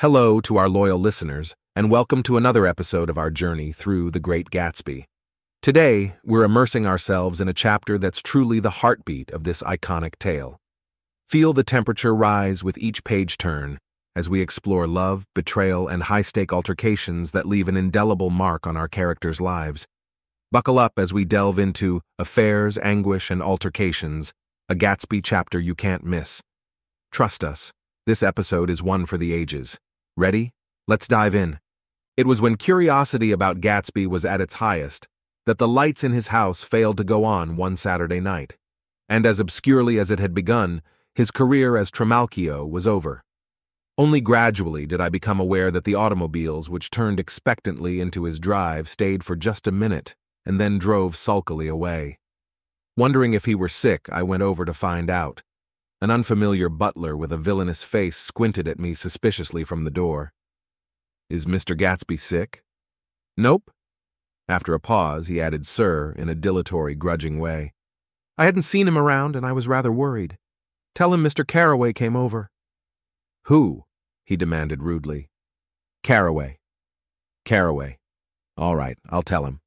Hello to our loyal listeners, and welcome to another episode of our journey through The Great Gatsby. Today, we're immersing ourselves in a chapter that's truly the heartbeat of this iconic tale. Feel the temperature rise with each page turn as we explore love, betrayal, and high stake altercations that leave an indelible mark on our characters' lives. Buckle up as we delve into affairs, anguish, and altercations, a Gatsby chapter you can't miss. Trust us, this episode is one for the ages. Ready? Let's dive in. It was when curiosity about Gatsby was at its highest that the lights in his house failed to go on one Saturday night. And as obscurely as it had begun, his career as Trimalchio was over. Only gradually did I become aware that the automobiles which turned expectantly into his drive stayed for just a minute and then drove sulkily away. Wondering if he were sick, I went over to find out. An unfamiliar butler with a villainous face squinted at me suspiciously from the door. Is Mr. Gatsby sick? Nope. After a pause, he added sir in a dilatory, grudging way. I hadn't seen him around and I was rather worried. Tell him Mr. Carraway came over. Who? he demanded rudely. Carraway. Carraway. All right, I'll tell him.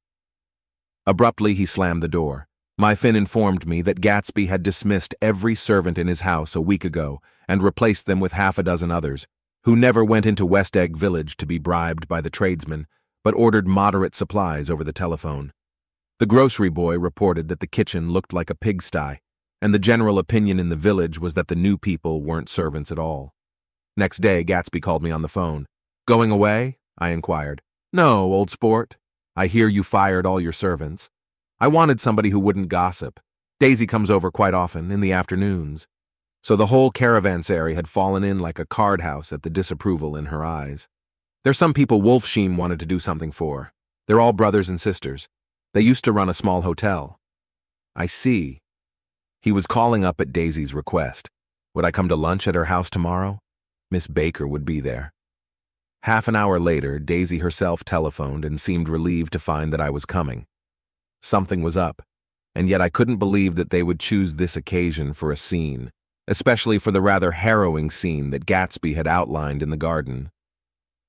Abruptly, he slammed the door. My Finn informed me that Gatsby had dismissed every servant in his house a week ago and replaced them with half a dozen others, who never went into West Egg Village to be bribed by the tradesmen, but ordered moderate supplies over the telephone. The grocery boy reported that the kitchen looked like a pigsty, and the general opinion in the village was that the new people weren't servants at all. Next day, Gatsby called me on the phone. Going away? I inquired. No, old sport. I hear you fired all your servants. I wanted somebody who wouldn't gossip. Daisy comes over quite often, in the afternoons. So the whole caravanserai had fallen in like a card house at the disapproval in her eyes. There's some people Wolfsheim wanted to do something for. They're all brothers and sisters. They used to run a small hotel. I see. He was calling up at Daisy's request. Would I come to lunch at her house tomorrow? Miss Baker would be there. Half an hour later, Daisy herself telephoned and seemed relieved to find that I was coming. Something was up, and yet I couldn't believe that they would choose this occasion for a scene, especially for the rather harrowing scene that Gatsby had outlined in the garden.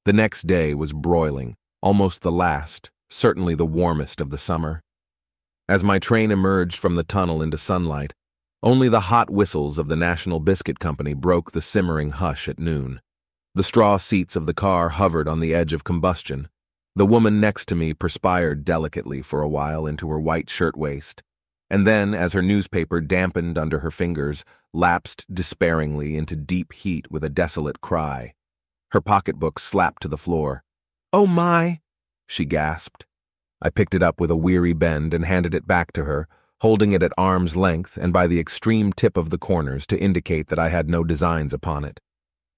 The next day was broiling, almost the last, certainly the warmest of the summer. As my train emerged from the tunnel into sunlight, only the hot whistles of the National Biscuit Company broke the simmering hush at noon. The straw seats of the car hovered on the edge of combustion, the woman next to me perspired delicately for a while into her white shirtwaist, and then, as her newspaper dampened under her fingers, lapsed despairingly into deep heat with a desolate cry. Her pocketbook slapped to the floor. Oh my! she gasped. I picked it up with a weary bend and handed it back to her, holding it at arm's length and by the extreme tip of the corners to indicate that I had no designs upon it.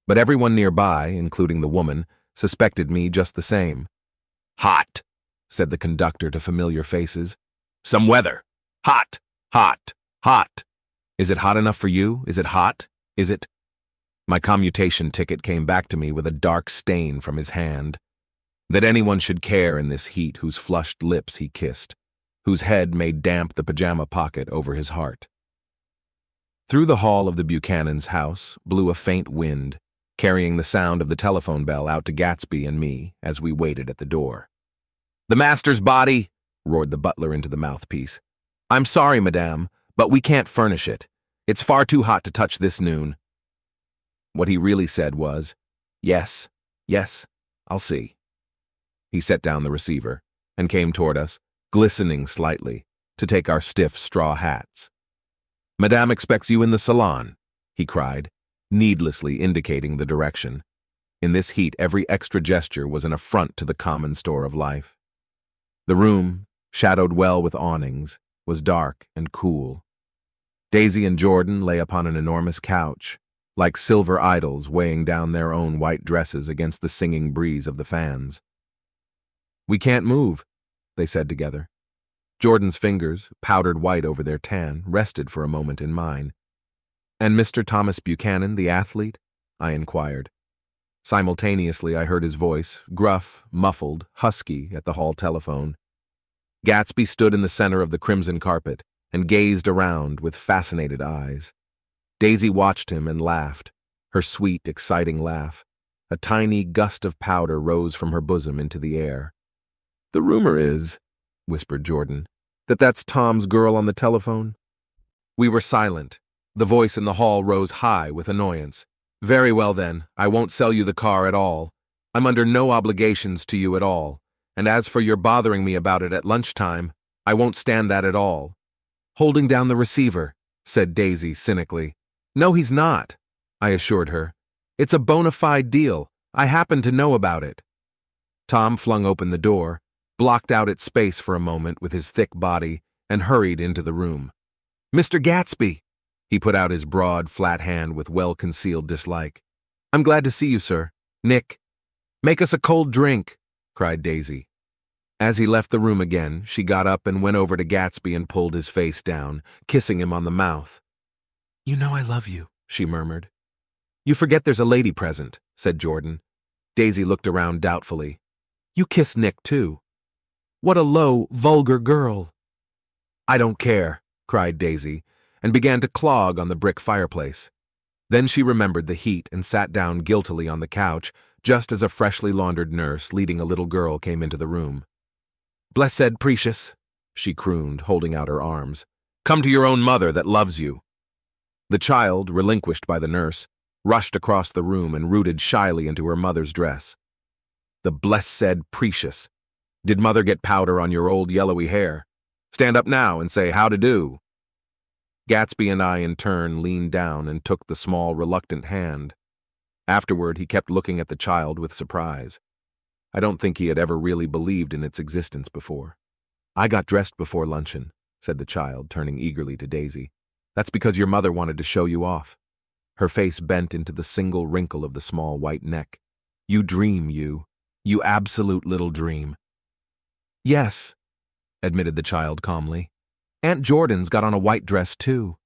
But everyone nearby, including the woman, suspected me just the same. Hot, said the conductor to familiar faces. Some weather. Hot, hot, hot. Is it hot enough for you? Is it hot? Is it? My commutation ticket came back to me with a dark stain from his hand. That anyone should care in this heat whose flushed lips he kissed, whose head made damp the pajama pocket over his heart. Through the hall of the Buchanan's house blew a faint wind, carrying the sound of the telephone bell out to Gatsby and me as we waited at the door. The master's body, roared the butler into the mouthpiece. I'm sorry, madame, but we can't furnish it. It's far too hot to touch this noon. What he really said was, Yes, yes, I'll see. He set down the receiver and came toward us, glistening slightly, to take our stiff straw hats. Madame expects you in the salon, he cried, needlessly indicating the direction. In this heat, every extra gesture was an affront to the common store of life. The room, shadowed well with awnings, was dark and cool. Daisy and Jordan lay upon an enormous couch, like silver idols weighing down their own white dresses against the singing breeze of the fans. We can't move, they said together. Jordan's fingers, powdered white over their tan, rested for a moment in mine, and Mr. Thomas Buchanan, the athlete? I inquired. Simultaneously, I heard his voice, gruff, muffled, husky, at the hall telephone. Gatsby stood in the center of the crimson carpet and gazed around with fascinated eyes. Daisy watched him and laughed, her sweet, exciting laugh. A tiny gust of powder rose from her bosom into the air. The rumor is, whispered Jordan, that that's Tom's girl on the telephone. We were silent. The voice in the hall rose high with annoyance. Very well then, I won't sell you the car at all. I'm under no obligations to you at all. And as for your bothering me about it at lunchtime, I won't stand that at all. Holding down the receiver, said Daisy cynically. No, he's not, I assured her. It's a bona fide deal. I happen to know about it. Tom flung open the door, blocked out its space for a moment with his thick body, and hurried into the room. Mr. Gatsby! He put out his broad, flat hand with well concealed dislike. I'm glad to see you, sir. Nick. Make us a cold drink, cried Daisy. As he left the room again, she got up and went over to Gatsby and pulled his face down, kissing him on the mouth. You know I love you, she murmured. You forget there's a lady present, said Jordan. Daisy looked around doubtfully. You kiss Nick, too. What a low, vulgar girl. I don't care, cried Daisy, and began to clog on the brick fireplace. Then she remembered the heat and sat down guiltily on the couch just as a freshly laundered nurse leading a little girl came into the room. Blessed Precious, she crooned, holding out her arms. Come to your own mother that loves you. The child, relinquished by the nurse, rushed across the room and rooted shyly into her mother's dress. The blessed Precious, did mother get powder on your old yellowy hair? Stand up now and say how to do. Gatsby and I, in turn, leaned down and took the small, reluctant hand. Afterward, he kept looking at the child with surprise. I don't think he had ever really believed in its existence before. I got dressed before luncheon, said the child, turning eagerly to Daisy. That's because your mother wanted to show you off. Her face bent into the single wrinkle of the small white neck. You dream, you. You absolute little dream. Yes, admitted the child calmly. Aunt Jordan's got on a white dress, too.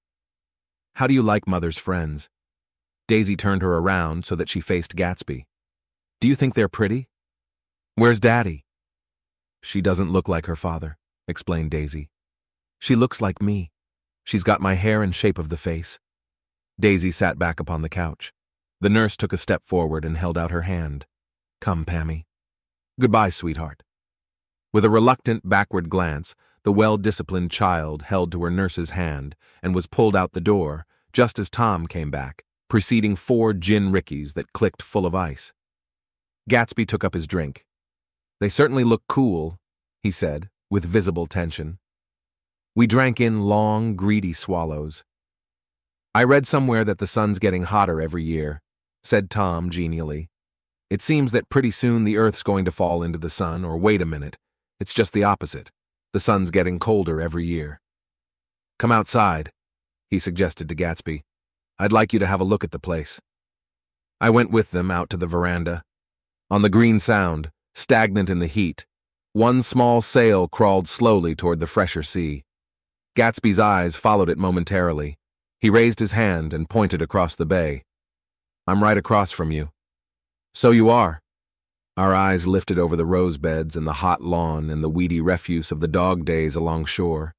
How do you like Mother's friends? Daisy turned her around so that she faced Gatsby. Do you think they're pretty? Where's Daddy? She doesn't look like her father, explained Daisy. She looks like me. She's got my hair and shape of the face. Daisy sat back upon the couch. The nurse took a step forward and held out her hand. Come, Pammy. Goodbye, sweetheart. With a reluctant backward glance, the well disciplined child held to her nurse's hand and was pulled out the door just as Tom came back, preceding four gin rickies that clicked full of ice. Gatsby took up his drink. They certainly look cool, he said, with visible tension. We drank in long, greedy swallows. I read somewhere that the sun's getting hotter every year, said Tom genially. It seems that pretty soon the Earth's going to fall into the sun, or wait a minute, it's just the opposite. The sun's getting colder every year. Come outside, he suggested to Gatsby. I'd like you to have a look at the place. I went with them out to the veranda. On the Green Sound, stagnant in the heat, one small sail crawled slowly toward the fresher sea. Gatsby's eyes followed it momentarily. He raised his hand and pointed across the bay. I'm right across from you. So you are, our eyes lifted over the rose beds and the hot lawn and the weedy refuse of the dog days along shore.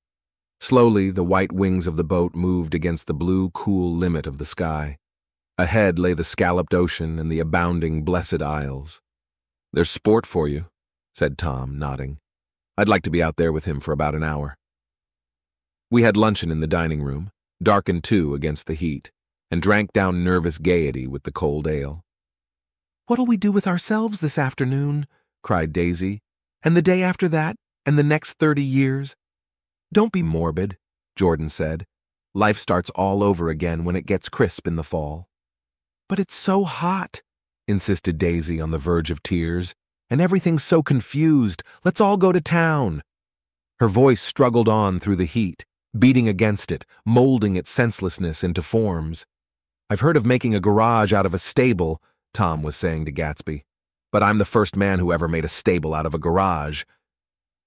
Slowly, the white wings of the boat moved against the blue, cool limit of the sky. Ahead lay the scalloped ocean and the abounding blessed isles. There's sport for you, said Tom, nodding. I'd like to be out there with him for about an hour. We had luncheon in the dining room, darkened too against the heat, and drank down nervous gaiety with the cold ale. What'll we do with ourselves this afternoon? cried Daisy. And the day after that? And the next thirty years? Don't be morbid, Jordan said. Life starts all over again when it gets crisp in the fall. But it's so hot, insisted Daisy on the verge of tears, and everything's so confused. Let's all go to town. Her voice struggled on through the heat, beating against it, molding its senselessness into forms. I've heard of making a garage out of a stable, Tom was saying to Gatsby. But I'm the first man who ever made a stable out of a garage.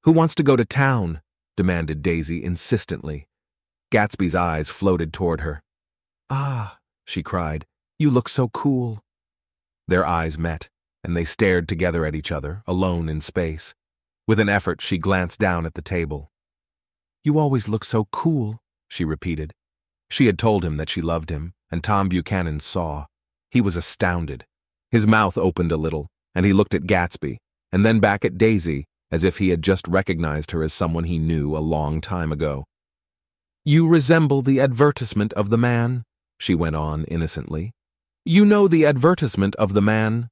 Who wants to go to town? demanded Daisy insistently. Gatsby's eyes floated toward her. Ah, she cried, you look so cool. Their eyes met, and they stared together at each other, alone in space. With an effort, she glanced down at the table. You always look so cool, she repeated. She had told him that she loved him, and Tom Buchanan saw. He was astounded. His mouth opened a little, and he looked at Gatsby, and then back at Daisy, as if he had just recognized her as someone he knew a long time ago. You resemble the advertisement of the man, she went on innocently. You know the advertisement of the man.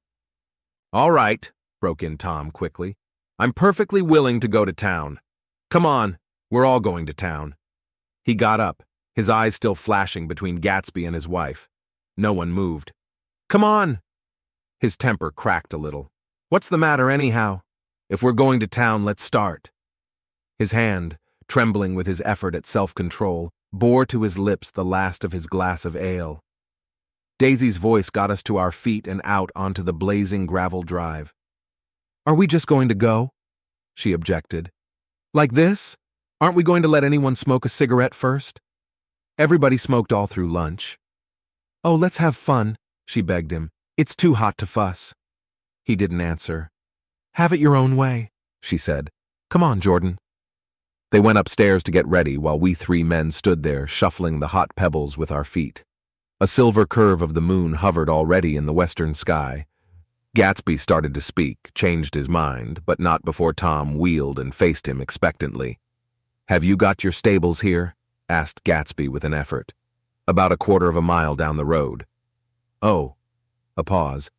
All right, broke in Tom quickly. I'm perfectly willing to go to town. Come on, we're all going to town. He got up, his eyes still flashing between Gatsby and his wife. No one moved. Come on! His temper cracked a little. What's the matter, anyhow? If we're going to town, let's start. His hand, trembling with his effort at self control, bore to his lips the last of his glass of ale. Daisy's voice got us to our feet and out onto the blazing gravel drive. Are we just going to go? She objected. Like this? Aren't we going to let anyone smoke a cigarette first? Everybody smoked all through lunch. Oh, let's have fun, she begged him. It's too hot to fuss. He didn't answer. Have it your own way, she said. Come on, Jordan. They went upstairs to get ready while we three men stood there shuffling the hot pebbles with our feet. A silver curve of the moon hovered already in the western sky. Gatsby started to speak, changed his mind, but not before Tom wheeled and faced him expectantly. Have you got your stables here? asked Gatsby with an effort. About a quarter of a mile down the road. Oh. A pause.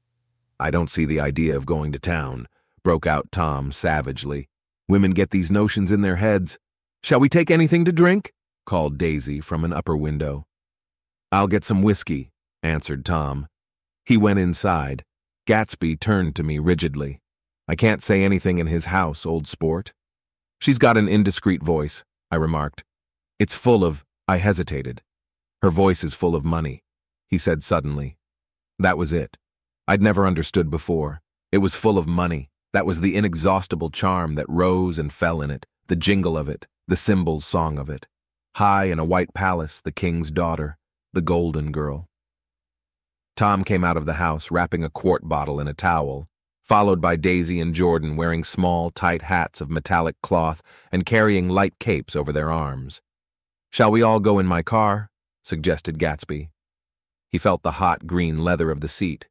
I don't see the idea of going to town, broke out Tom savagely. Women get these notions in their heads. Shall we take anything to drink? called Daisy from an upper window. I'll get some whiskey, answered Tom. He went inside. Gatsby turned to me rigidly. I can't say anything in his house, old sport. She's got an indiscreet voice, I remarked. It's full of, I hesitated. Her voice is full of money, he said suddenly. That was it. I'd never understood before. It was full of money. That was the inexhaustible charm that rose and fell in it, the jingle of it, the cymbals' song of it. High in a white palace, the king's daughter, the golden girl. Tom came out of the house wrapping a quart bottle in a towel, followed by Daisy and Jordan wearing small, tight hats of metallic cloth and carrying light capes over their arms. Shall we all go in my car? suggested Gatsby. He felt the hot green leather of the seat.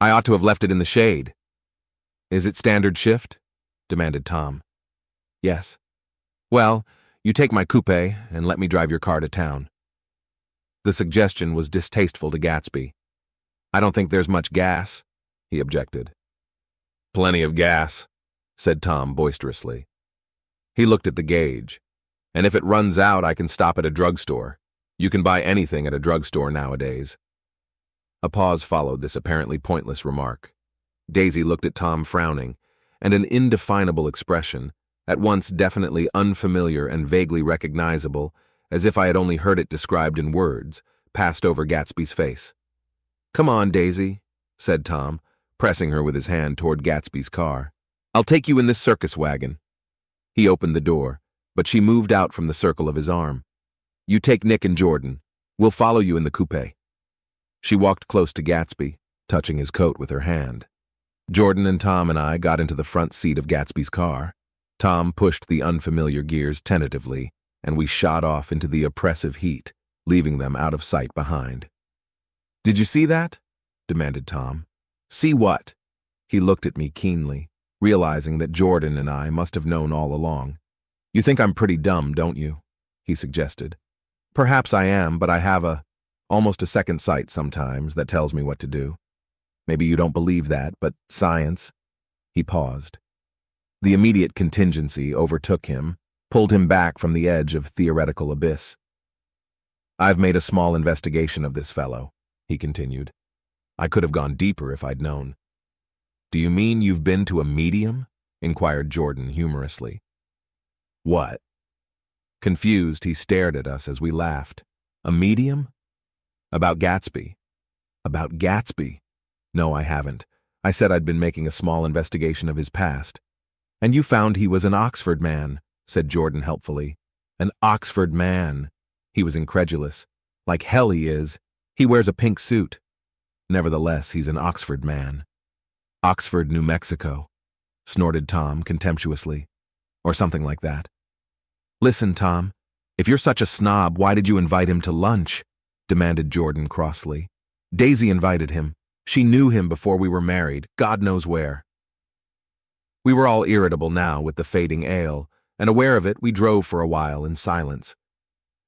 I ought to have left it in the shade. Is it standard shift? demanded Tom. Yes. Well, you take my coupe and let me drive your car to town. The suggestion was distasteful to Gatsby. I don't think there's much gas, he objected. Plenty of gas, said Tom boisterously. He looked at the gauge. And if it runs out, I can stop at a drugstore. You can buy anything at a drugstore nowadays. A pause followed this apparently pointless remark. Daisy looked at Tom frowning, and an indefinable expression, at once definitely unfamiliar and vaguely recognizable, as if I had only heard it described in words, passed over Gatsby's face. Come on, Daisy, said Tom, pressing her with his hand toward Gatsby's car. I'll take you in this circus wagon. He opened the door, but she moved out from the circle of his arm. You take Nick and Jordan. We'll follow you in the coupe. She walked close to Gatsby, touching his coat with her hand. Jordan and Tom and I got into the front seat of Gatsby's car. Tom pushed the unfamiliar gears tentatively, and we shot off into the oppressive heat, leaving them out of sight behind. Did you see that? demanded Tom. See what? He looked at me keenly, realizing that Jordan and I must have known all along. You think I'm pretty dumb, don't you? He suggested. Perhaps I am, but I have a, almost a second sight sometimes that tells me what to do. Maybe you don't believe that, but science. He paused. The immediate contingency overtook him, pulled him back from the edge of theoretical abyss. I've made a small investigation of this fellow, he continued. I could have gone deeper if I'd known. Do you mean you've been to a medium? inquired Jordan humorously. What? Confused, he stared at us as we laughed. A medium? About Gatsby. About Gatsby? No, I haven't. I said I'd been making a small investigation of his past. And you found he was an Oxford man, said Jordan helpfully. An Oxford man. He was incredulous. Like hell he is. He wears a pink suit. Nevertheless, he's an Oxford man. Oxford, New Mexico, snorted Tom contemptuously. Or something like that. Listen, Tom, if you're such a snob, why did you invite him to lunch? Demanded Jordan crossly. Daisy invited him. She knew him before we were married, God knows where. We were all irritable now with the fading ale, and aware of it, we drove for a while in silence.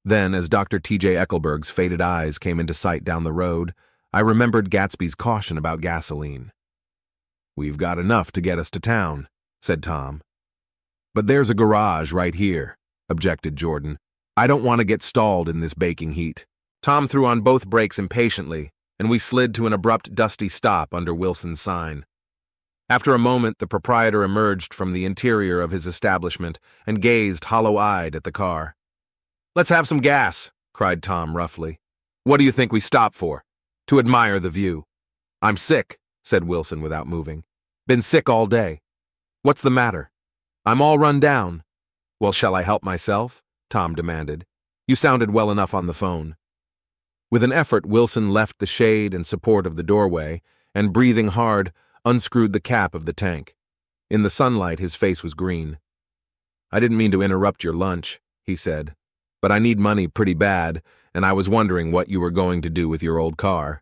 Then, as Dr. T.J. Eckleburg's faded eyes came into sight down the road, I remembered Gatsby's caution about gasoline. We've got enough to get us to town, said Tom. But there's a garage right here, objected Jordan. I don't want to get stalled in this baking heat. Tom threw on both brakes impatiently, and we slid to an abrupt, dusty stop under Wilson's sign. After a moment, the proprietor emerged from the interior of his establishment and gazed hollow eyed at the car. Let's have some gas, cried Tom roughly. What do you think we stop for? To admire the view. I'm sick, said Wilson without moving. Been sick all day. What's the matter? I'm all run down. Well, shall I help myself? Tom demanded. You sounded well enough on the phone. With an effort, Wilson left the shade and support of the doorway and, breathing hard, unscrewed the cap of the tank. In the sunlight, his face was green. I didn't mean to interrupt your lunch, he said, but I need money pretty bad, and I was wondering what you were going to do with your old car.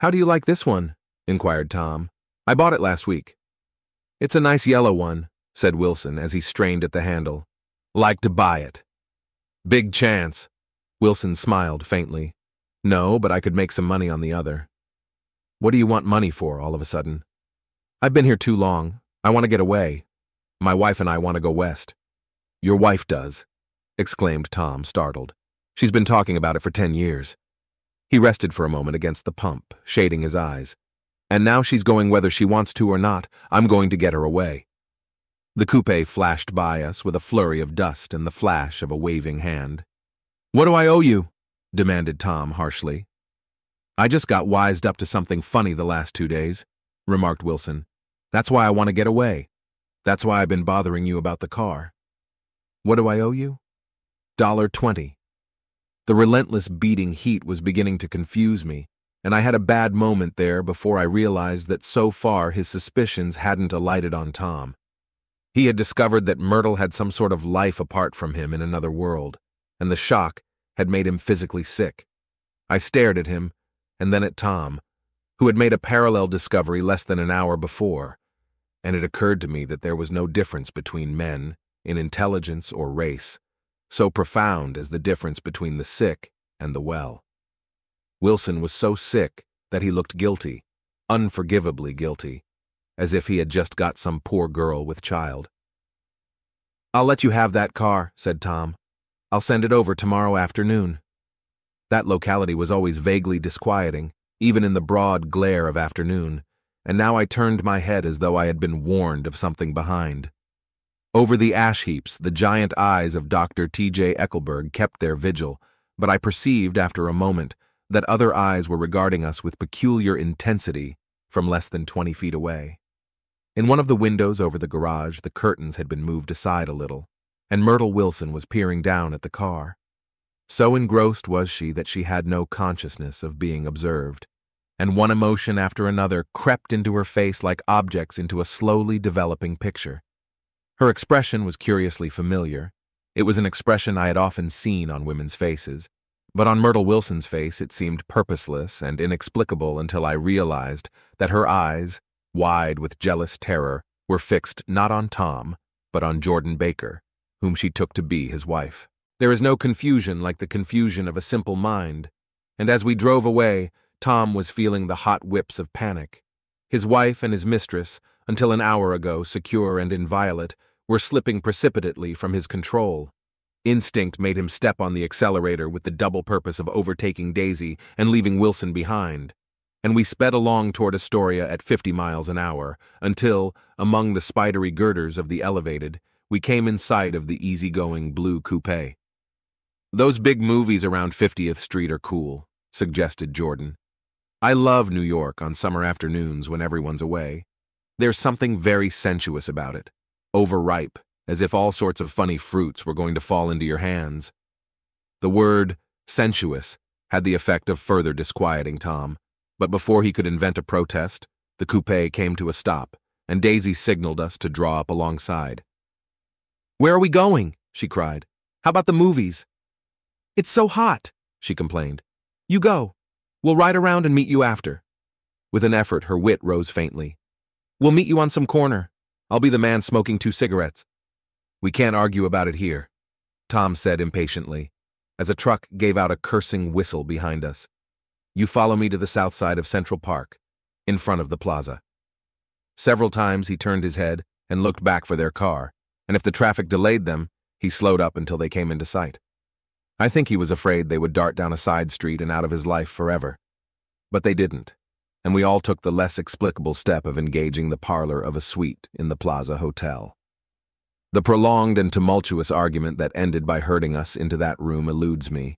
How do you like this one? inquired Tom. I bought it last week. It's a nice yellow one, said Wilson as he strained at the handle. Like to buy it. Big chance. Wilson smiled faintly. No, but I could make some money on the other. What do you want money for all of a sudden? I've been here too long. I want to get away. My wife and I want to go west. Your wife does, exclaimed Tom, startled. She's been talking about it for ten years. He rested for a moment against the pump, shading his eyes. And now she's going whether she wants to or not. I'm going to get her away. The coupe flashed by us with a flurry of dust and the flash of a waving hand. What do I owe you? Demanded Tom harshly. I just got wised up to something funny the last two days, remarked Wilson. That's why I want to get away. That's why I've been bothering you about the car. What do I owe you? Dollar twenty. The relentless beating heat was beginning to confuse me, and I had a bad moment there before I realized that so far his suspicions hadn't alighted on Tom. He had discovered that Myrtle had some sort of life apart from him in another world, and the shock had made him physically sick. I stared at him and then at Tom, who had made a parallel discovery less than an hour before, and it occurred to me that there was no difference between men in intelligence or race, so profound as the difference between the sick and the well. Wilson was so sick that he looked guilty, unforgivably guilty, as if he had just got some poor girl with child. I'll let you have that car, said Tom. I'll send it over tomorrow afternoon. That locality was always vaguely disquieting, even in the broad glare of afternoon, and now I turned my head as though I had been warned of something behind. Over the ash heaps, the giant eyes of Dr. T.J. Eckleburg kept their vigil, but I perceived after a moment that other eyes were regarding us with peculiar intensity from less than twenty feet away. In one of the windows over the garage, the curtains had been moved aside a little, and Myrtle Wilson was peering down at the car. So engrossed was she that she had no consciousness of being observed, and one emotion after another crept into her face like objects into a slowly developing picture. Her expression was curiously familiar. It was an expression I had often seen on women's faces, but on Myrtle Wilson's face it seemed purposeless and inexplicable until I realized that her eyes, wide with jealous terror, were fixed not on Tom, but on Jordan Baker, whom she took to be his wife. There is no confusion like the confusion of a simple mind, and as we drove away, Tom was feeling the hot whips of panic. His wife and his mistress, until an hour ago secure and inviolate, were slipping precipitately from his control. Instinct made him step on the accelerator with the double purpose of overtaking Daisy and leaving Wilson behind. And we sped along toward Astoria at 50 miles an hour, until, among the spidery girders of the elevated, we came in sight of the easygoing blue coupe. Those big movies around 50th Street are cool, suggested Jordan. I love New York on summer afternoons when everyone's away. There's something very sensuous about it, overripe, as if all sorts of funny fruits were going to fall into your hands. The word sensuous had the effect of further disquieting Tom, but before he could invent a protest, the coupe came to a stop, and Daisy signaled us to draw up alongside. Where are we going? she cried. How about the movies? It's so hot, she complained. You go. We'll ride around and meet you after. With an effort, her wit rose faintly. We'll meet you on some corner. I'll be the man smoking two cigarettes. We can't argue about it here, Tom said impatiently, as a truck gave out a cursing whistle behind us. You follow me to the south side of Central Park, in front of the plaza. Several times he turned his head and looked back for their car, and if the traffic delayed them, he slowed up until they came into sight. I think he was afraid they would dart down a side street and out of his life forever. But they didn't, and we all took the less explicable step of engaging the parlor of a suite in the Plaza Hotel. The prolonged and tumultuous argument that ended by herding us into that room eludes me,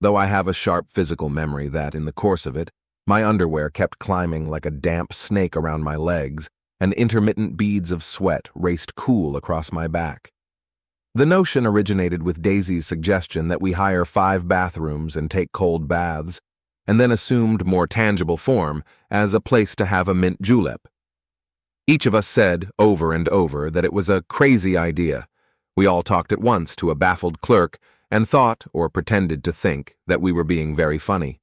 though I have a sharp physical memory that, in the course of it, my underwear kept climbing like a damp snake around my legs, and intermittent beads of sweat raced cool across my back. The notion originated with Daisy's suggestion that we hire five bathrooms and take cold baths, and then assumed more tangible form as a place to have a mint julep. Each of us said, over and over, that it was a crazy idea. We all talked at once to a baffled clerk and thought, or pretended to think, that we were being very funny.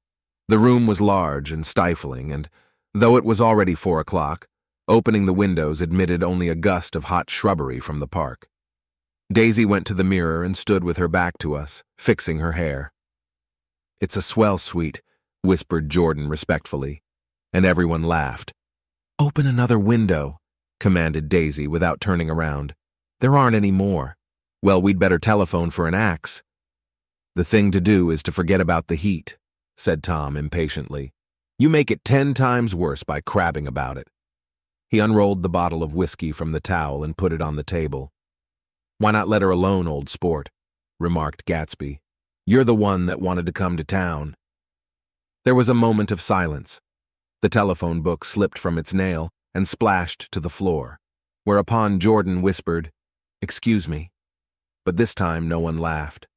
The room was large and stifling, and though it was already four o'clock, opening the windows admitted only a gust of hot shrubbery from the park. Daisy went to the mirror and stood with her back to us, fixing her hair. It's a swell suite, whispered Jordan respectfully, and everyone laughed. Open another window, commanded Daisy without turning around. There aren't any more. Well, we'd better telephone for an axe. The thing to do is to forget about the heat, said Tom impatiently. You make it ten times worse by crabbing about it. He unrolled the bottle of whiskey from the towel and put it on the table. Why not let her alone, old sport? remarked Gatsby. You're the one that wanted to come to town. There was a moment of silence. The telephone book slipped from its nail and splashed to the floor, whereupon Jordan whispered, Excuse me. But this time no one laughed.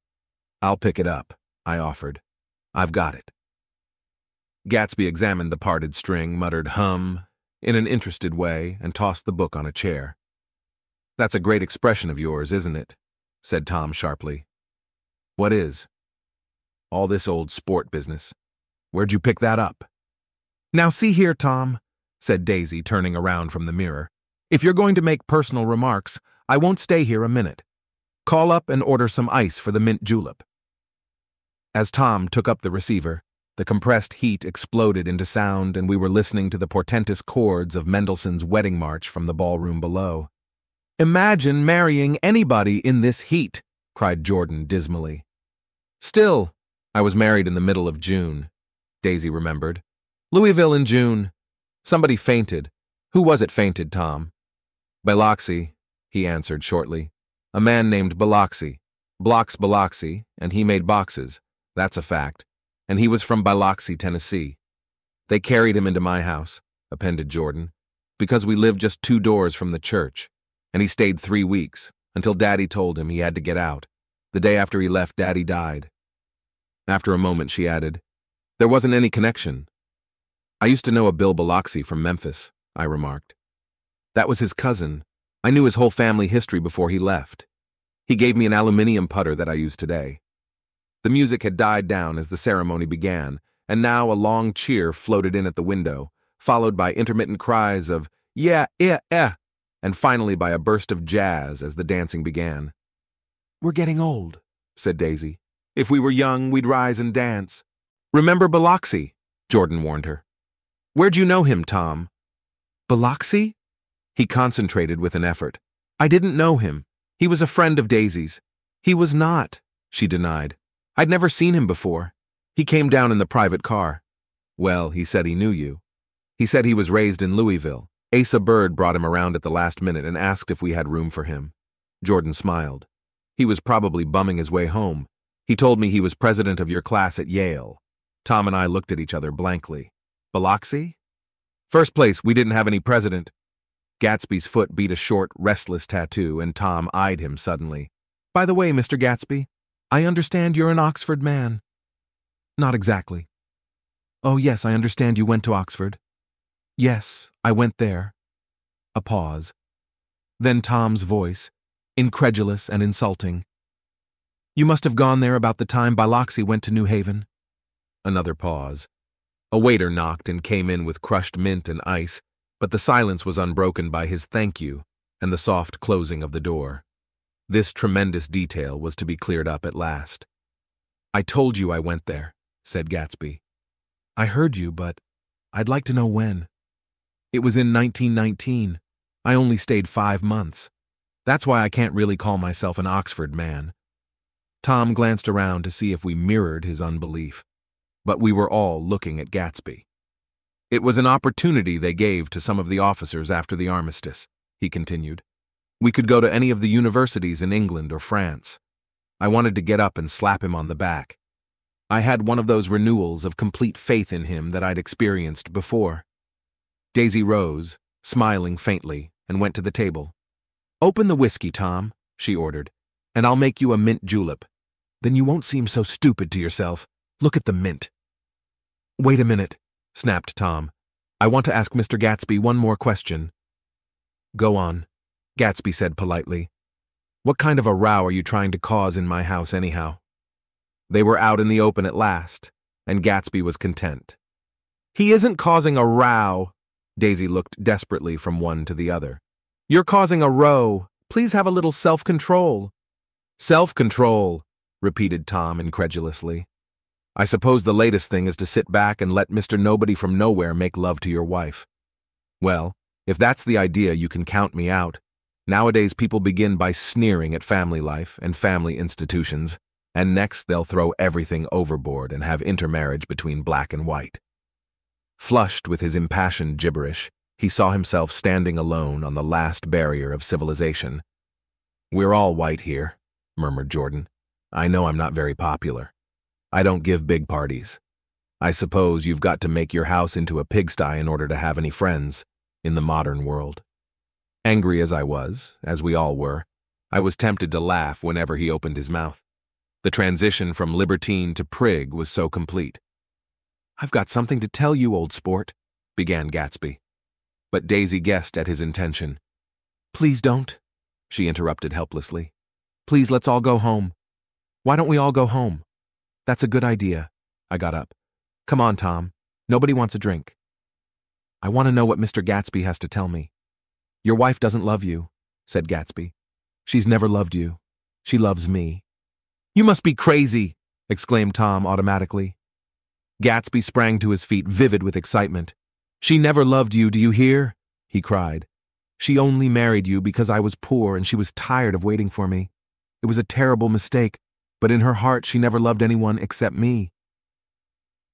I'll pick it up, I offered. I've got it. Gatsby examined the parted string, muttered hum in an interested way, and tossed the book on a chair. That's a great expression of yours, isn't it? said Tom sharply. What is? All this old sport business. Where'd you pick that up? Now see here, Tom, said Daisy, turning around from the mirror. If you're going to make personal remarks, I won't stay here a minute. Call up and order some ice for the mint julep. As Tom took up the receiver, the compressed heat exploded into sound, and we were listening to the portentous chords of Mendelssohn's Wedding March from the ballroom below. Imagine marrying anybody in this heat, cried Jordan dismally. Still, I was married in the middle of June, Daisy remembered. Louisville in June. Somebody fainted. Who was it fainted, Tom? Biloxi, he answered shortly. A man named Biloxi. Blocks Biloxi, and he made boxes. That's a fact. And he was from Biloxi, Tennessee. They carried him into my house, appended Jordan, because we lived just two doors from the church. And he stayed three weeks, until Daddy told him he had to get out. The day after he left, Daddy died. After a moment, she added, There wasn't any connection. I used to know a Bill Biloxi from Memphis, I remarked. That was his cousin. I knew his whole family history before he left. He gave me an aluminium putter that I use today. The music had died down as the ceremony began, and now a long cheer floated in at the window, followed by intermittent cries of, yeah, yeah, yeah, and finally by a burst of jazz as the dancing began. We're getting old, said Daisy. If we were young, we'd rise and dance. Remember Biloxi, Jordan warned her. Where'd you know him, Tom? Biloxi? He concentrated with an effort. I didn't know him. He was a friend of Daisy's. He was not, she denied. I'd never seen him before. He came down in the private car. Well, he said he knew you. He said he was raised in Louisville. Asa Bird brought him around at the last minute and asked if we had room for him. Jordan smiled. He was probably bumming his way home. He told me he was president of your class at Yale. Tom and I looked at each other blankly. Biloxi? First place, we didn't have any president. Gatsby's foot beat a short, restless tattoo, and Tom eyed him suddenly. By the way, Mr. Gatsby, I understand you're an Oxford man. Not exactly. Oh, yes, I understand you went to Oxford. Yes, I went there. A pause. Then Tom's voice, incredulous and insulting. You must have gone there about the time Biloxi went to New Haven. Another pause. A waiter knocked and came in with crushed mint and ice, but the silence was unbroken by his thank you and the soft closing of the door. This tremendous detail was to be cleared up at last. I told you I went there, said Gatsby. I heard you, but I'd like to know when. It was in 1919. I only stayed five months. That's why I can't really call myself an Oxford man. Tom glanced around to see if we mirrored his unbelief, but we were all looking at Gatsby. It was an opportunity they gave to some of the officers after the armistice, he continued. We could go to any of the universities in England or France. I wanted to get up and slap him on the back. I had one of those renewals of complete faith in him that I'd experienced before. Daisy rose, smiling faintly, and went to the table. Open the whiskey, Tom, she ordered, and I'll make you a mint julep. Then you won't seem so stupid to yourself. Look at the mint. Wait a minute, snapped Tom. I want to ask Mr. Gatsby one more question. Go on. Gatsby said politely. What kind of a row are you trying to cause in my house, anyhow? They were out in the open at last, and Gatsby was content. He isn't causing a row. Daisy looked desperately from one to the other. You're causing a row. Please have a little self control. Self control, repeated Tom incredulously. I suppose the latest thing is to sit back and let Mr. Nobody from Nowhere make love to your wife. Well, if that's the idea, you can count me out. Nowadays, people begin by sneering at family life and family institutions, and next they'll throw everything overboard and have intermarriage between black and white. Flushed with his impassioned gibberish, he saw himself standing alone on the last barrier of civilization. We're all white here, murmured Jordan. I know I'm not very popular. I don't give big parties. I suppose you've got to make your house into a pigsty in order to have any friends in the modern world. Angry as I was, as we all were, I was tempted to laugh whenever he opened his mouth. The transition from libertine to prig was so complete. I've got something to tell you, old sport, began Gatsby. But Daisy guessed at his intention. Please don't, she interrupted helplessly. Please let's all go home. Why don't we all go home? That's a good idea. I got up. Come on, Tom. Nobody wants a drink. I want to know what Mr. Gatsby has to tell me. Your wife doesn't love you, said Gatsby. She's never loved you. She loves me. You must be crazy, exclaimed Tom automatically. Gatsby sprang to his feet, vivid with excitement. She never loved you, do you hear? he cried. She only married you because I was poor and she was tired of waiting for me. It was a terrible mistake, but in her heart she never loved anyone except me.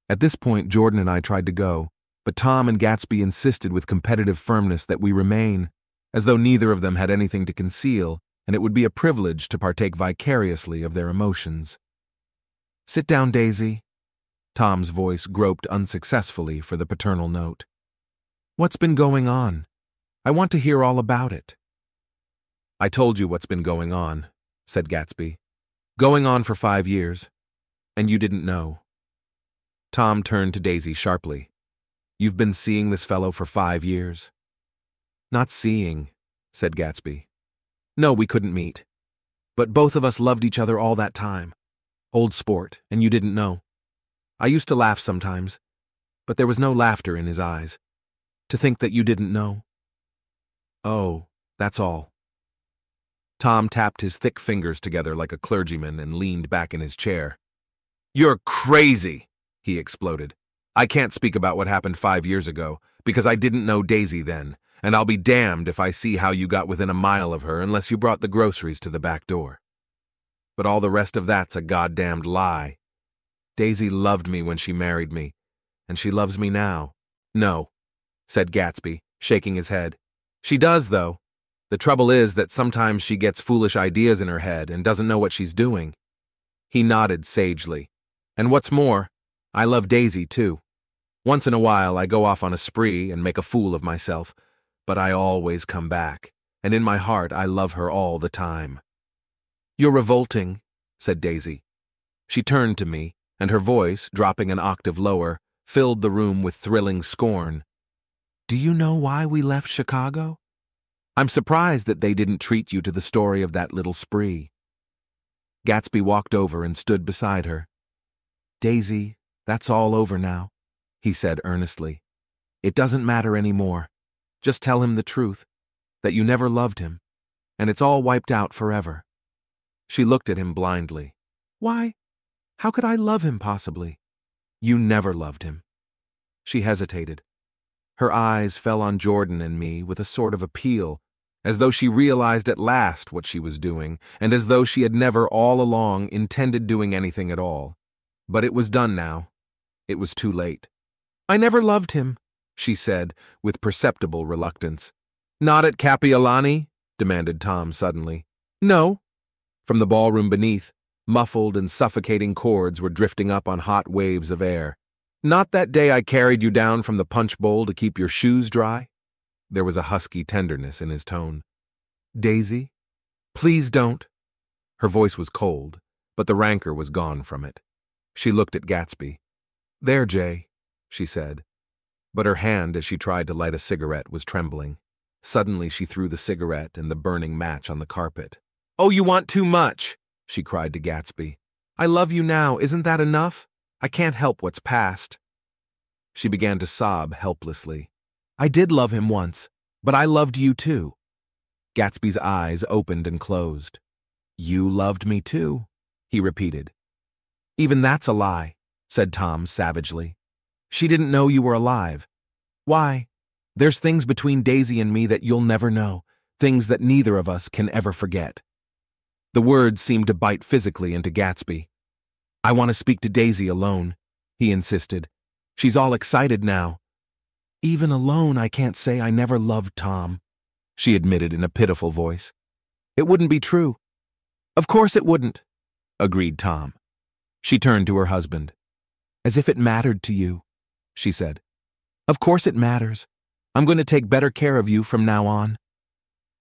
At this point, Jordan and I tried to go, but Tom and Gatsby insisted with competitive firmness that we remain, as though neither of them had anything to conceal, and it would be a privilege to partake vicariously of their emotions. Sit down, Daisy. Tom's voice groped unsuccessfully for the paternal note. What's been going on? I want to hear all about it. I told you what's been going on, said Gatsby. Going on for five years. And you didn't know. Tom turned to Daisy sharply. You've been seeing this fellow for five years. Not seeing, said Gatsby. No, we couldn't meet. But both of us loved each other all that time. Old sport, and you didn't know. I used to laugh sometimes, but there was no laughter in his eyes. To think that you didn't know. Oh, that's all. Tom tapped his thick fingers together like a clergyman and leaned back in his chair. You're crazy, he exploded. I can't speak about what happened five years ago, because I didn't know Daisy then, and I'll be damned if I see how you got within a mile of her unless you brought the groceries to the back door. But all the rest of that's a goddamned lie. Daisy loved me when she married me, and she loves me now. No, said Gatsby, shaking his head. She does, though. The trouble is that sometimes she gets foolish ideas in her head and doesn't know what she's doing. He nodded sagely. And what's more, I love Daisy, too. Once in a while, I go off on a spree and make a fool of myself, but I always come back, and in my heart, I love her all the time. You're revolting, said Daisy. She turned to me, and her voice, dropping an octave lower, filled the room with thrilling scorn. Do you know why we left Chicago? I'm surprised that they didn't treat you to the story of that little spree. Gatsby walked over and stood beside her. Daisy, that's all over now. he said earnestly. It doesn't matter anymore. Just tell him the truth that you never loved him, and it's all wiped out forever. She looked at him blindly. Why? How could I love him possibly? You never loved him. She hesitated. Her eyes fell on Jordan and me with a sort of appeal, as though she realized at last what she was doing, and as though she had never all along intended doing anything at all. But it was done now. It was too late. I never loved him, she said, with perceptible reluctance. Not at Kapiolani? demanded Tom suddenly. No. From the ballroom beneath, muffled and suffocating chords were drifting up on hot waves of air. Not that day I carried you down from the punch bowl to keep your shoes dry? There was a husky tenderness in his tone. Daisy? Please don't. Her voice was cold, but the rancor was gone from it. She looked at Gatsby. There, Jay, she said. But her hand, as she tried to light a cigarette, was trembling. Suddenly she threw the cigarette and the burning match on the carpet. Oh, you want too much, she cried to Gatsby. I love you now, isn't that enough? I can't help what's past. She began to sob helplessly. I did love him once, but I loved you too. Gatsby's eyes opened and closed. You loved me too, he repeated. Even that's a lie, said Tom savagely. She didn't know you were alive. Why? There's things between Daisy and me that you'll never know, things that neither of us can ever forget. The words seemed to bite physically into Gatsby. I want to speak to Daisy alone, he insisted. She's all excited now. Even alone, I can't say I never loved Tom, she admitted in a pitiful voice. It wouldn't be true. Of course it wouldn't, agreed Tom. She turned to her husband. As if it mattered to you, she said. Of course it matters. I'm going to take better care of you from now on.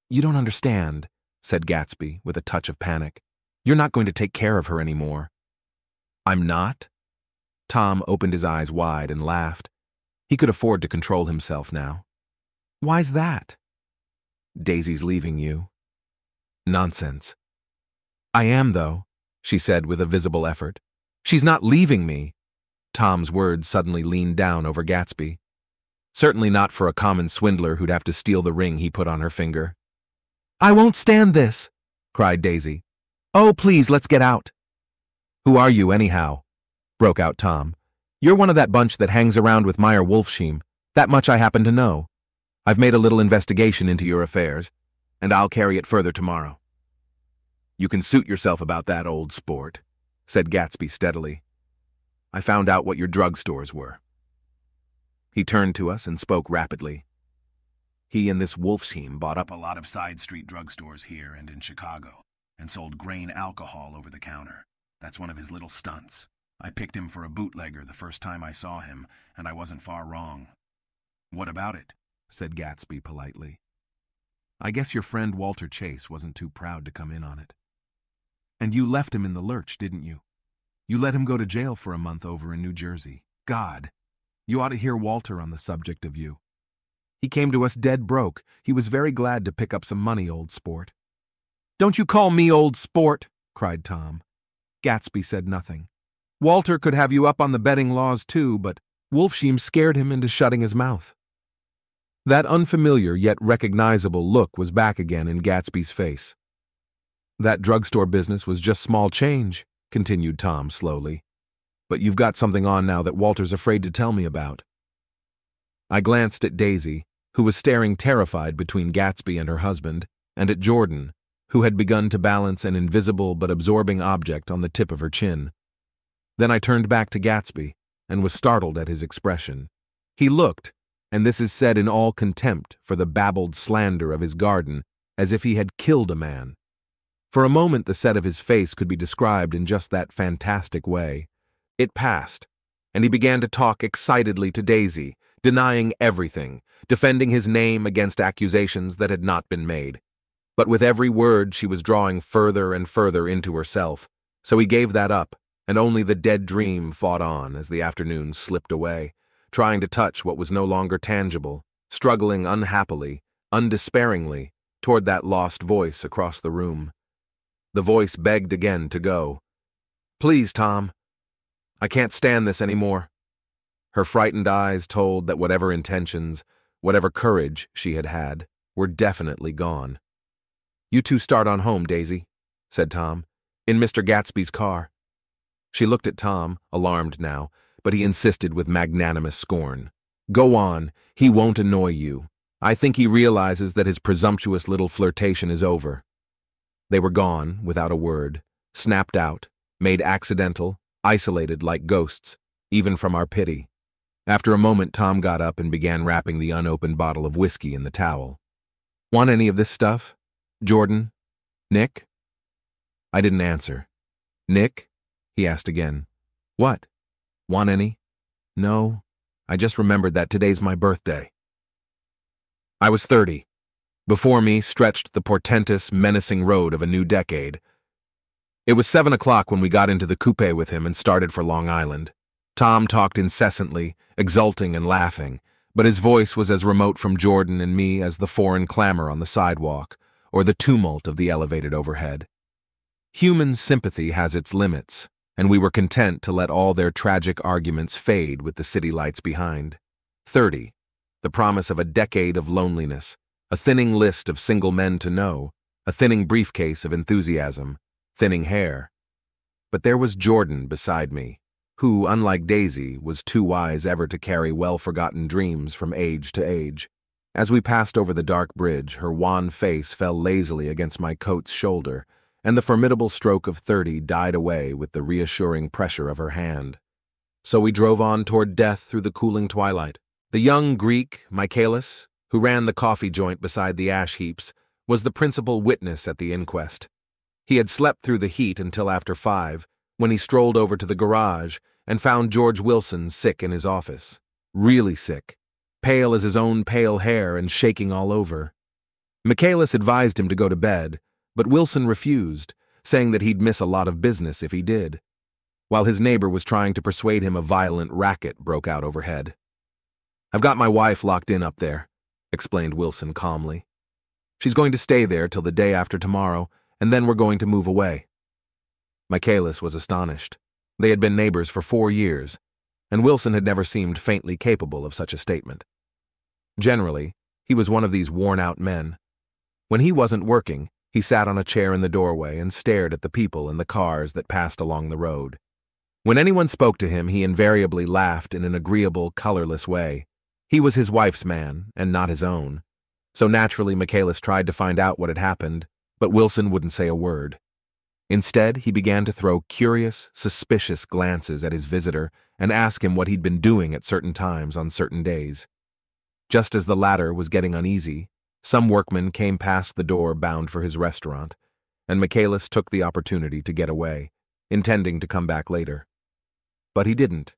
You don't understand, said Gatsby with a touch of panic. You're not going to take care of her anymore. I'm not? Tom opened his eyes wide and laughed. He could afford to control himself now. Why's that? Daisy's leaving you. Nonsense. I am, though, she said with a visible effort. She's not leaving me. Tom's words suddenly leaned down over Gatsby. Certainly not for a common swindler who'd have to steal the ring he put on her finger. I won't stand this, cried Daisy. Oh, please, let's get out. Who are you, anyhow? broke out Tom. You're one of that bunch that hangs around with Meyer Wolfsheim. That much I happen to know. I've made a little investigation into your affairs, and I'll carry it further tomorrow. You can suit yourself about that old sport, said Gatsby steadily. I found out what your drugstores were. He turned to us and spoke rapidly. He and this Wolfsheim bought up a lot of side street drugstores here and in Chicago and sold grain alcohol over the counter. That's one of his little stunts. I picked him for a bootlegger the first time I saw him, and I wasn't far wrong. What about it? said Gatsby politely. I guess your friend Walter Chase wasn't too proud to come in on it. And you left him in the lurch, didn't you? You let him go to jail for a month over in New Jersey. God, you ought to hear Walter on the subject of you. He came to us dead broke. He was very glad to pick up some money, old sport. Don't you call me old sport, cried Tom. Gatsby said nothing. Walter could have you up on the betting laws too, but Wolfsheim scared him into shutting his mouth. That unfamiliar yet recognizable look was back again in Gatsby's face. That drugstore business was just small change, continued Tom slowly. But you've got something on now that Walter's afraid to tell me about. I glanced at Daisy, who was staring terrified between Gatsby and her husband, and at Jordan, who had begun to balance an invisible but absorbing object on the tip of her chin. Then I turned back to Gatsby and was startled at his expression. He looked, and this is said in all contempt for the babbled slander of his garden, as if he had killed a man. For a moment, the set of his face could be described in just that fantastic way. It passed, and he began to talk excitedly to Daisy, denying everything, defending his name against accusations that had not been made. But with every word, she was drawing further and further into herself, so he gave that up, and only the dead dream fought on as the afternoon slipped away, trying to touch what was no longer tangible, struggling unhappily, undespairingly, toward that lost voice across the room. The voice begged again to go. Please, Tom. I can't stand this any more. Her frightened eyes told that whatever intentions, whatever courage she had had, were definitely gone. You two start on home, Daisy, said Tom, in Mr. Gatsby's car. She looked at Tom, alarmed now, but he insisted with magnanimous scorn. Go on, he won't annoy you. I think he realizes that his presumptuous little flirtation is over. They were gone, without a word, snapped out, made accidental, isolated like ghosts, even from our pity. After a moment, Tom got up and began wrapping the unopened bottle of whiskey in the towel. Want any of this stuff? Jordan? Nick? I didn't answer. Nick? He asked again. What? Want any? No. I just remembered that today's my birthday. I was 30. Before me stretched the portentous, menacing road of a new decade. It was seven o'clock when we got into the coupe with him and started for Long Island. Tom talked incessantly, exulting and laughing, but his voice was as remote from Jordan and me as the foreign clamor on the sidewalk or the tumult of the elevated overhead. Human sympathy has its limits, and we were content to let all their tragic arguments fade with the city lights behind. Thirty, the promise of a decade of loneliness, a thinning list of single men to know, a thinning briefcase of enthusiasm, thinning hair. But there was Jordan beside me, who, unlike Daisy, was too wise ever to carry well forgotten dreams from age to age. As we passed over the dark bridge, her wan face fell lazily against my coat's shoulder, and the formidable stroke of thirty died away with the reassuring pressure of her hand. So we drove on toward death through the cooling twilight. The young Greek, Michaelis, who ran the coffee joint beside the ash heaps, was the principal witness at the inquest. He had slept through the heat until after five, when he strolled over to the garage and found George Wilson sick in his office. Really sick. Pale as his own pale hair and shaking all over. Michaelis advised him to go to bed, but Wilson refused, saying that he'd miss a lot of business if he did, while his neighbor was trying to persuade him a violent racket broke out overhead. I've got my wife locked in up there, explained Wilson calmly. She's going to stay there till the day after tomorrow, and then we're going to move away. Michaelis was astonished. They had been neighbors for four years, and Wilson had never seemed faintly capable of such a statement. Generally, he was one of these worn out men. When he wasn't working, he sat on a chair in the doorway and stared at the people and the cars that passed along the road. When anyone spoke to him, he invariably laughed in an agreeable, colorless way. He was his wife's man, and not his own. So naturally, Michaelis tried to find out what had happened, but Wilson wouldn't say a word. Instead, he began to throw curious, suspicious glances at his visitor and ask him what he'd been doing at certain times on certain days. Just as the latter was getting uneasy, some workmen came past the door bound for his restaurant, and Michaelis took the opportunity to get away, intending to come back later. But he didn't.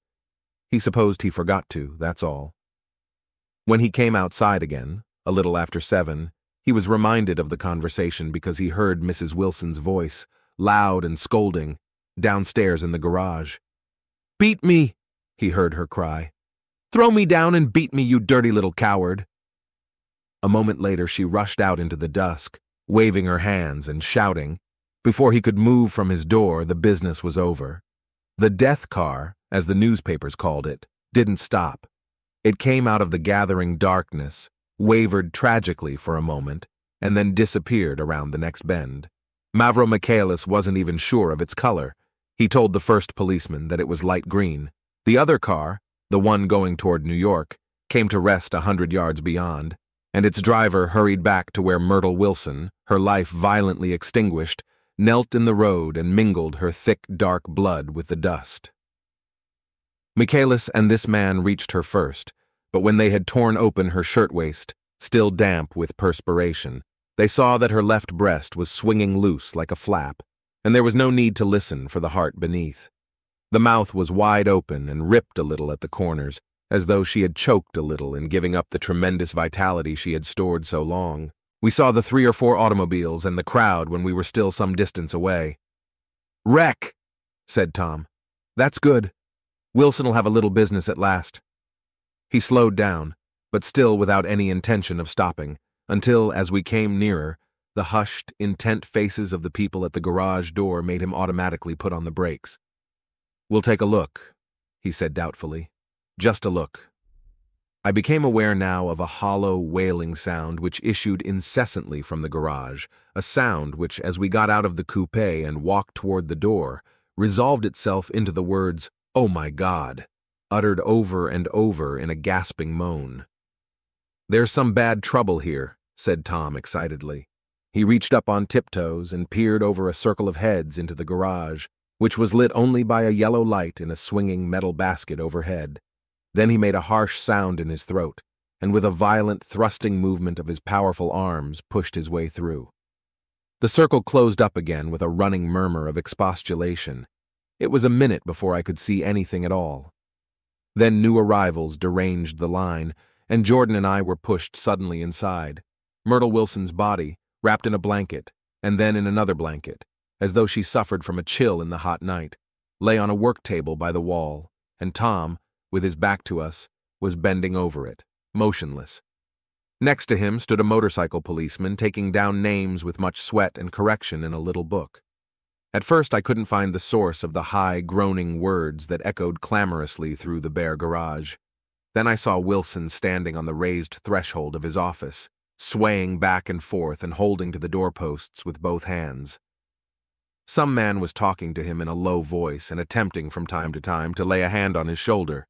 He supposed he forgot to, that's all. When he came outside again, a little after seven, he was reminded of the conversation because he heard Mrs. Wilson's voice, loud and scolding, downstairs in the garage. Beat me, he heard her cry. Throw me down and beat me, you dirty little coward. A moment later, she rushed out into the dusk, waving her hands and shouting. Before he could move from his door, the business was over. The death car, as the newspapers called it, didn't stop. It came out of the gathering darkness, wavered tragically for a moment, and then disappeared around the next bend. Mavromichaelis wasn't even sure of its color. He told the first policeman that it was light green. The other car, the one going toward New York, came to rest a hundred yards beyond, and its driver hurried back to where Myrtle Wilson, her life violently extinguished, knelt in the road and mingled her thick, dark blood with the dust. Michaelis and this man reached her first, but when they had torn open her shirtwaist, still damp with perspiration, they saw that her left breast was swinging loose like a flap, and there was no need to listen for the heart beneath. The mouth was wide open and ripped a little at the corners, as though she had choked a little in giving up the tremendous vitality she had stored so long. We saw the three or four automobiles and the crowd when we were still some distance away. Wreck, said Tom. That's good. Wilson'll have a little business at last. He slowed down, but still without any intention of stopping until, as we came nearer, the hushed, intent faces of the people at the garage door made him automatically put on the brakes. We'll take a look, he said doubtfully. Just a look. I became aware now of a hollow, wailing sound which issued incessantly from the garage, a sound which, as we got out of the coupe and walked toward the door, resolved itself into the words, Oh my God, uttered over and over in a gasping moan. There's some bad trouble here, said Tom excitedly. He reached up on tiptoes and peered over a circle of heads into the garage, which was lit only by a yellow light in a swinging metal basket overhead. Then he made a harsh sound in his throat, and with a violent thrusting movement of his powerful arms pushed his way through. The circle closed up again with a running murmur of expostulation. It was a minute before I could see anything at all. Then new arrivals deranged the line, and Jordan and I were pushed suddenly inside. Myrtle Wilson's body, wrapped in a blanket, and then in another blanket, as though she suffered from a chill in the hot night, lay on a work table by the wall, and Tom, with his back to us, was bending over it, motionless. Next to him stood a motorcycle policeman taking down names with much sweat and correction in a little book. At first, I couldn't find the source of the high, groaning words that echoed clamorously through the bare garage. Then I saw Wilson standing on the raised threshold of his office, swaying back and forth and holding to the doorposts with both hands. Some man was talking to him in a low voice and attempting from time to time to lay a hand on his shoulder,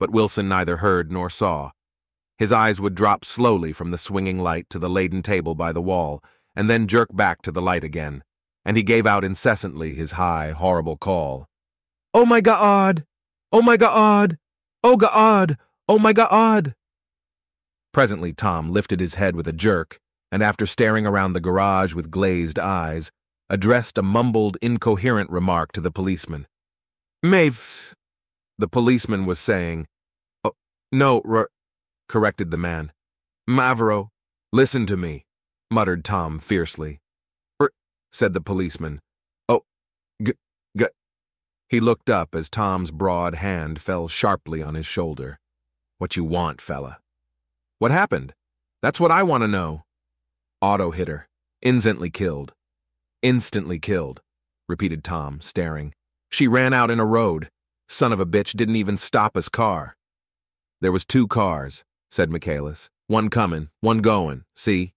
but Wilson neither heard nor saw. His eyes would drop slowly from the swinging light to the laden table by the wall, and then jerk back to the light again, and he gave out incessantly his high, horrible call. Oh my God! Oh my God! Oh God! Oh my God! Presently, Tom lifted his head with a jerk, and after staring around the garage with glazed eyes, addressed a mumbled, incoherent remark to the policeman. Maeve, the policeman was saying. Oh, no, r- corrected the man. Mavro, listen to me, muttered Tom fiercely. Said the policeman. Oh, g, g. He looked up as Tom's broad hand fell sharply on his shoulder. What you want, fella? What happened? That's what I want to know. Auto hit her. Instantly killed. Instantly killed, repeated Tom, staring. She ran out in a road. Son of a bitch didn't even stop his car. There was two cars, said Michaelis. One coming, one going, see?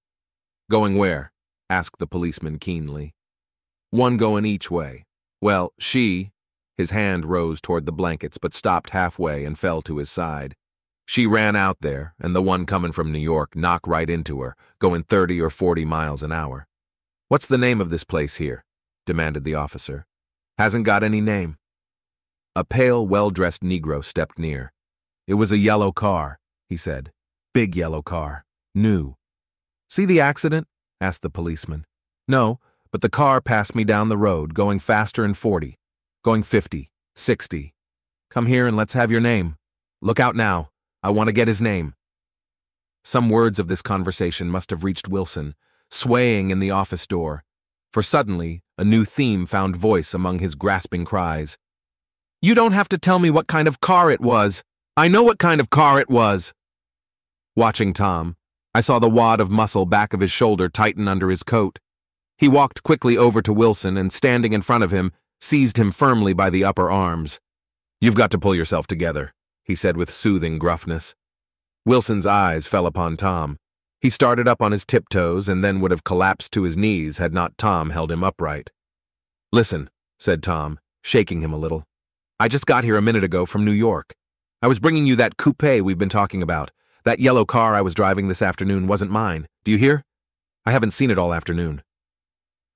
Going where? Asked the policeman keenly. One going each way. Well, she, his hand rose toward the blankets but stopped halfway and fell to his side. She ran out there, and the one coming from New York knocked right into her, going 30 or 40 miles an hour. What's the name of this place here? demanded the officer. Hasn't got any name. A pale, well dressed Negro stepped near. It was a yellow car, he said. Big yellow car. New. See the accident? Asked the policeman. No, but the car passed me down the road, going faster than 40, going 50, 60. Come here and let's have your name. Look out now. I want to get his name. Some words of this conversation must have reached Wilson, swaying in the office door, for suddenly a new theme found voice among his grasping cries. You don't have to tell me what kind of car it was. I know what kind of car it was. Watching Tom, I saw the wad of muscle back of his shoulder tighten under his coat. He walked quickly over to Wilson and, standing in front of him, seized him firmly by the upper arms. You've got to pull yourself together, he said with soothing gruffness. Wilson's eyes fell upon Tom. He started up on his tiptoes and then would have collapsed to his knees had not Tom held him upright. Listen, said Tom, shaking him a little. I just got here a minute ago from New York. I was bringing you that coupe we've been talking about. That yellow car I was driving this afternoon wasn't mine. Do you hear? I haven't seen it all afternoon.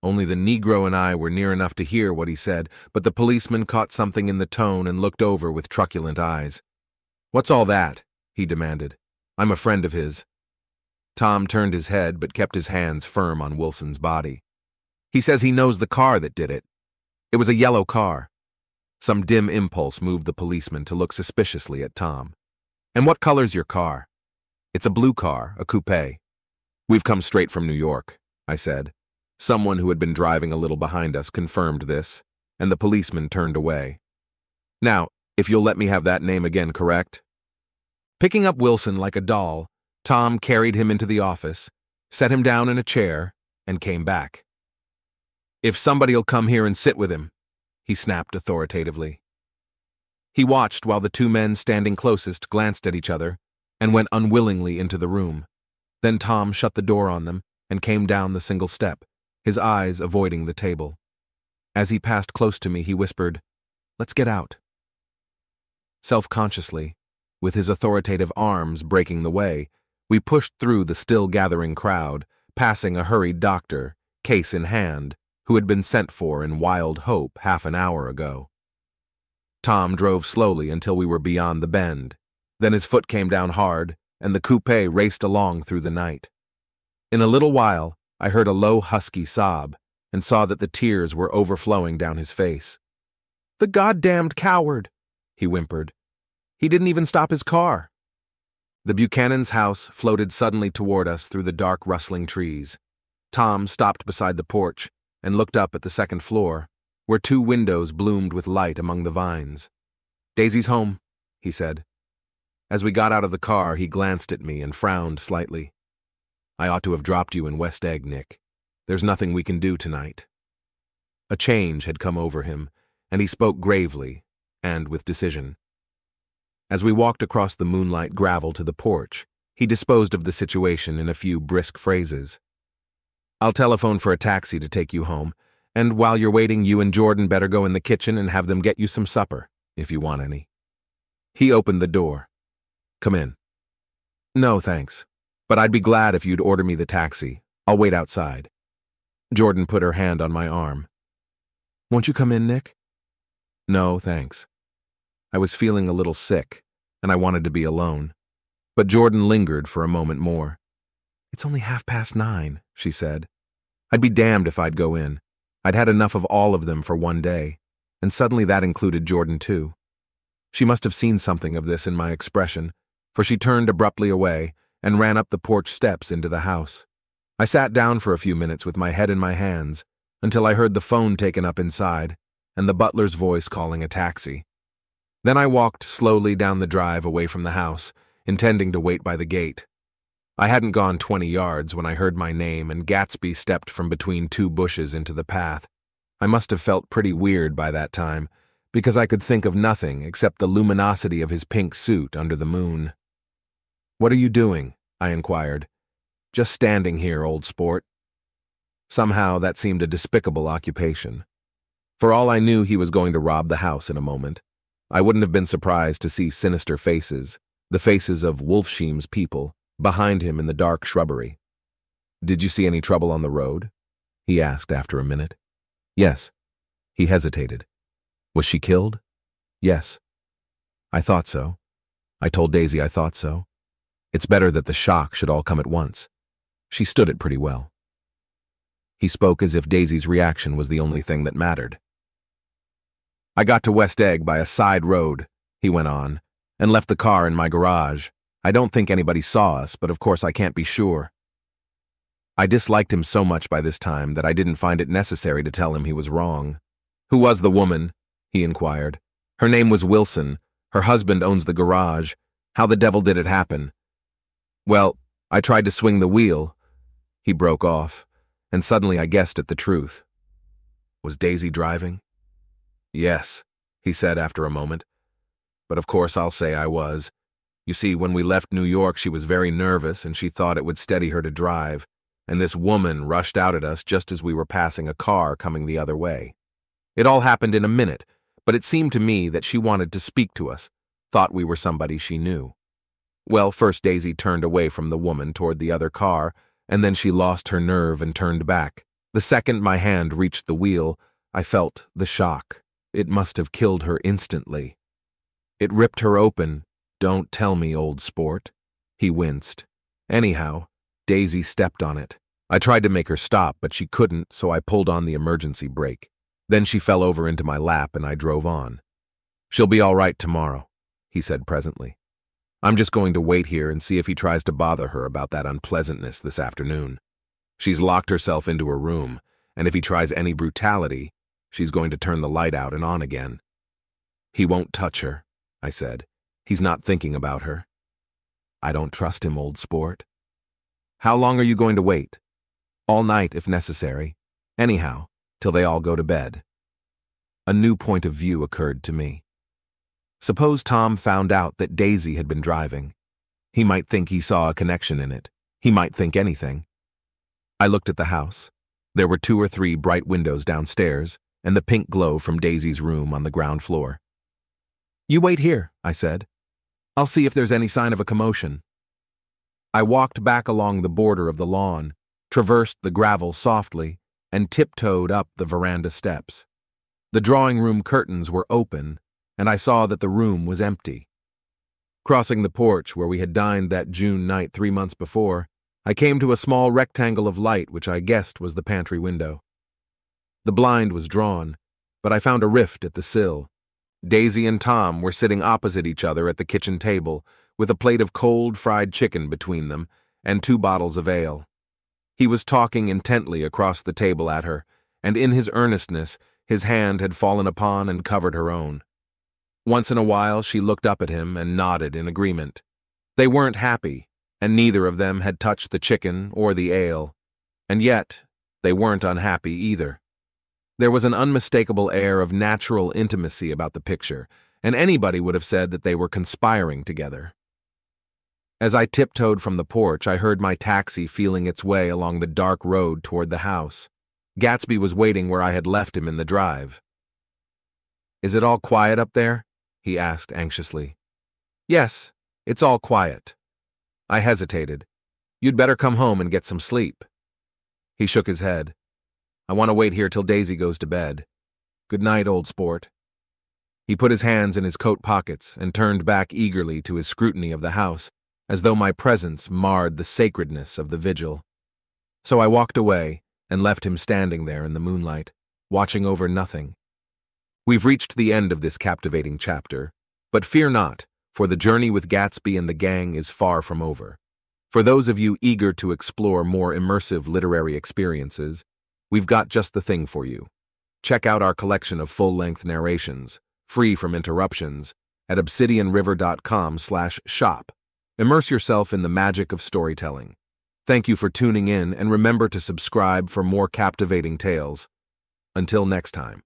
Only the Negro and I were near enough to hear what he said, but the policeman caught something in the tone and looked over with truculent eyes. What's all that? he demanded. I'm a friend of his. Tom turned his head but kept his hands firm on Wilson's body. He says he knows the car that did it. It was a yellow car. Some dim impulse moved the policeman to look suspiciously at Tom. And what color's your car? It's a blue car, a coupe. We've come straight from New York, I said. Someone who had been driving a little behind us confirmed this, and the policeman turned away. Now, if you'll let me have that name again correct. Picking up Wilson like a doll, Tom carried him into the office, set him down in a chair, and came back. If somebody'll come here and sit with him, he snapped authoritatively. He watched while the two men standing closest glanced at each other and went unwillingly into the room. Then Tom shut the door on them and came down the single step, his eyes avoiding the table. As he passed close to me, he whispered, Let's get out. Self consciously, with his authoritative arms breaking the way, we pushed through the still gathering crowd, passing a hurried doctor, case in hand, who had been sent for in wild hope half an hour ago. Tom drove slowly until we were beyond the bend. Then his foot came down hard, and the coupe raced along through the night. In a little while, I heard a low, husky sob and saw that the tears were overflowing down his face. The goddamned coward, he whimpered. He didn't even stop his car. The Buchanan's house floated suddenly toward us through the dark, rustling trees. Tom stopped beside the porch and looked up at the second floor, where two windows bloomed with light among the vines. Daisy's home, he said. As we got out of the car, he glanced at me and frowned slightly. I ought to have dropped you in West Egg, Nick. There's nothing we can do tonight. A change had come over him, and he spoke gravely and with decision. As we walked across the moonlight gravel to the porch, he disposed of the situation in a few brisk phrases. I'll telephone for a taxi to take you home, and while you're waiting, you and Jordan better go in the kitchen and have them get you some supper, if you want any. He opened the door. Come in. No, thanks. But I'd be glad if you'd order me the taxi. I'll wait outside. Jordan put her hand on my arm. Won't you come in, Nick? No, thanks. I was feeling a little sick, and I wanted to be alone. But Jordan lingered for a moment more. It's only half past nine, she said. I'd be damned if I'd go in. I'd had enough of all of them for one day, and suddenly that included Jordan too. She must have seen something of this in my expression, for she turned abruptly away and ran up the porch steps into the house. I sat down for a few minutes with my head in my hands until I heard the phone taken up inside and the butler's voice calling a taxi. Then I walked slowly down the drive away from the house, intending to wait by the gate. I hadn't gone 20 yards when I heard my name and Gatsby stepped from between two bushes into the path. I must have felt pretty weird by that time, because I could think of nothing except the luminosity of his pink suit under the moon. What are you doing? I inquired. Just standing here, old sport. Somehow that seemed a despicable occupation. For all I knew, he was going to rob the house in a moment. I wouldn't have been surprised to see sinister faces, the faces of Wolfsheim's people, behind him in the dark shrubbery. Did you see any trouble on the road? He asked after a minute. Yes. He hesitated. Was she killed? Yes. I thought so. I told Daisy I thought so. It's better that the shock should all come at once. She stood it pretty well. He spoke as if Daisy's reaction was the only thing that mattered. I got to West Egg by a side road, he went on, and left the car in my garage. I don't think anybody saw us, but of course I can't be sure. I disliked him so much by this time that I didn't find it necessary to tell him he was wrong. Who was the woman? he inquired. Her name was Wilson. Her husband owns the garage. How the devil did it happen? Well, I tried to swing the wheel. He broke off, and suddenly I guessed at the truth. Was Daisy driving? Yes, he said after a moment. But of course I'll say I was. You see, when we left New York, she was very nervous and she thought it would steady her to drive, and this woman rushed out at us just as we were passing a car coming the other way. It all happened in a minute, but it seemed to me that she wanted to speak to us, thought we were somebody she knew. Well, first Daisy turned away from the woman toward the other car, and then she lost her nerve and turned back. The second my hand reached the wheel, I felt the shock. It must have killed her instantly. It ripped her open don't tell me, old sport. He winced. Anyhow, Daisy stepped on it. I tried to make her stop, but she couldn't, so I pulled on the emergency brake. Then she fell over into my lap and I drove on. She'll be all right tomorrow, he said presently. I'm just going to wait here and see if he tries to bother her about that unpleasantness this afternoon. She's locked herself into her room, and if he tries any brutality, she's going to turn the light out and on again. He won't touch her, I said. He's not thinking about her. I don't trust him, old sport. How long are you going to wait? All night, if necessary. Anyhow, till they all go to bed. A new point of view occurred to me. Suppose Tom found out that Daisy had been driving. He might think he saw a connection in it. He might think anything. I looked at the house. There were two or three bright windows downstairs, and the pink glow from Daisy's room on the ground floor. You wait here, I said. I'll see if there's any sign of a commotion. I walked back along the border of the lawn, traversed the gravel softly, and tiptoed up the veranda steps. The drawing room curtains were open, and I saw that the room was empty. Crossing the porch where we had dined that June night three months before, I came to a small rectangle of light which I guessed was the pantry window. The blind was drawn, but I found a rift at the sill. Daisy and Tom were sitting opposite each other at the kitchen table, with a plate of cold fried chicken between them and two bottles of ale. He was talking intently across the table at her, and in his earnestness, his hand had fallen upon and covered her own. Once in a while, she looked up at him and nodded in agreement. They weren't happy, and neither of them had touched the chicken or the ale. And yet, they weren't unhappy either. There was an unmistakable air of natural intimacy about the picture, and anybody would have said that they were conspiring together. As I tiptoed from the porch, I heard my taxi feeling its way along the dark road toward the house. Gatsby was waiting where I had left him in the drive. Is it all quiet up there? He asked anxiously. Yes, it's all quiet. I hesitated. You'd better come home and get some sleep. He shook his head. I want to wait here till Daisy goes to bed. Good night, old sport. He put his hands in his coat pockets and turned back eagerly to his scrutiny of the house, as though my presence marred the sacredness of the vigil. So I walked away and left him standing there in the moonlight, watching over nothing. We've reached the end of this captivating chapter, but fear not, for the journey with Gatsby and the gang is far from over. For those of you eager to explore more immersive literary experiences, we've got just the thing for you. Check out our collection of full-length narrations, free from interruptions, at obsidianriver.com/shop. Immerse yourself in the magic of storytelling. Thank you for tuning in and remember to subscribe for more captivating tales. Until next time.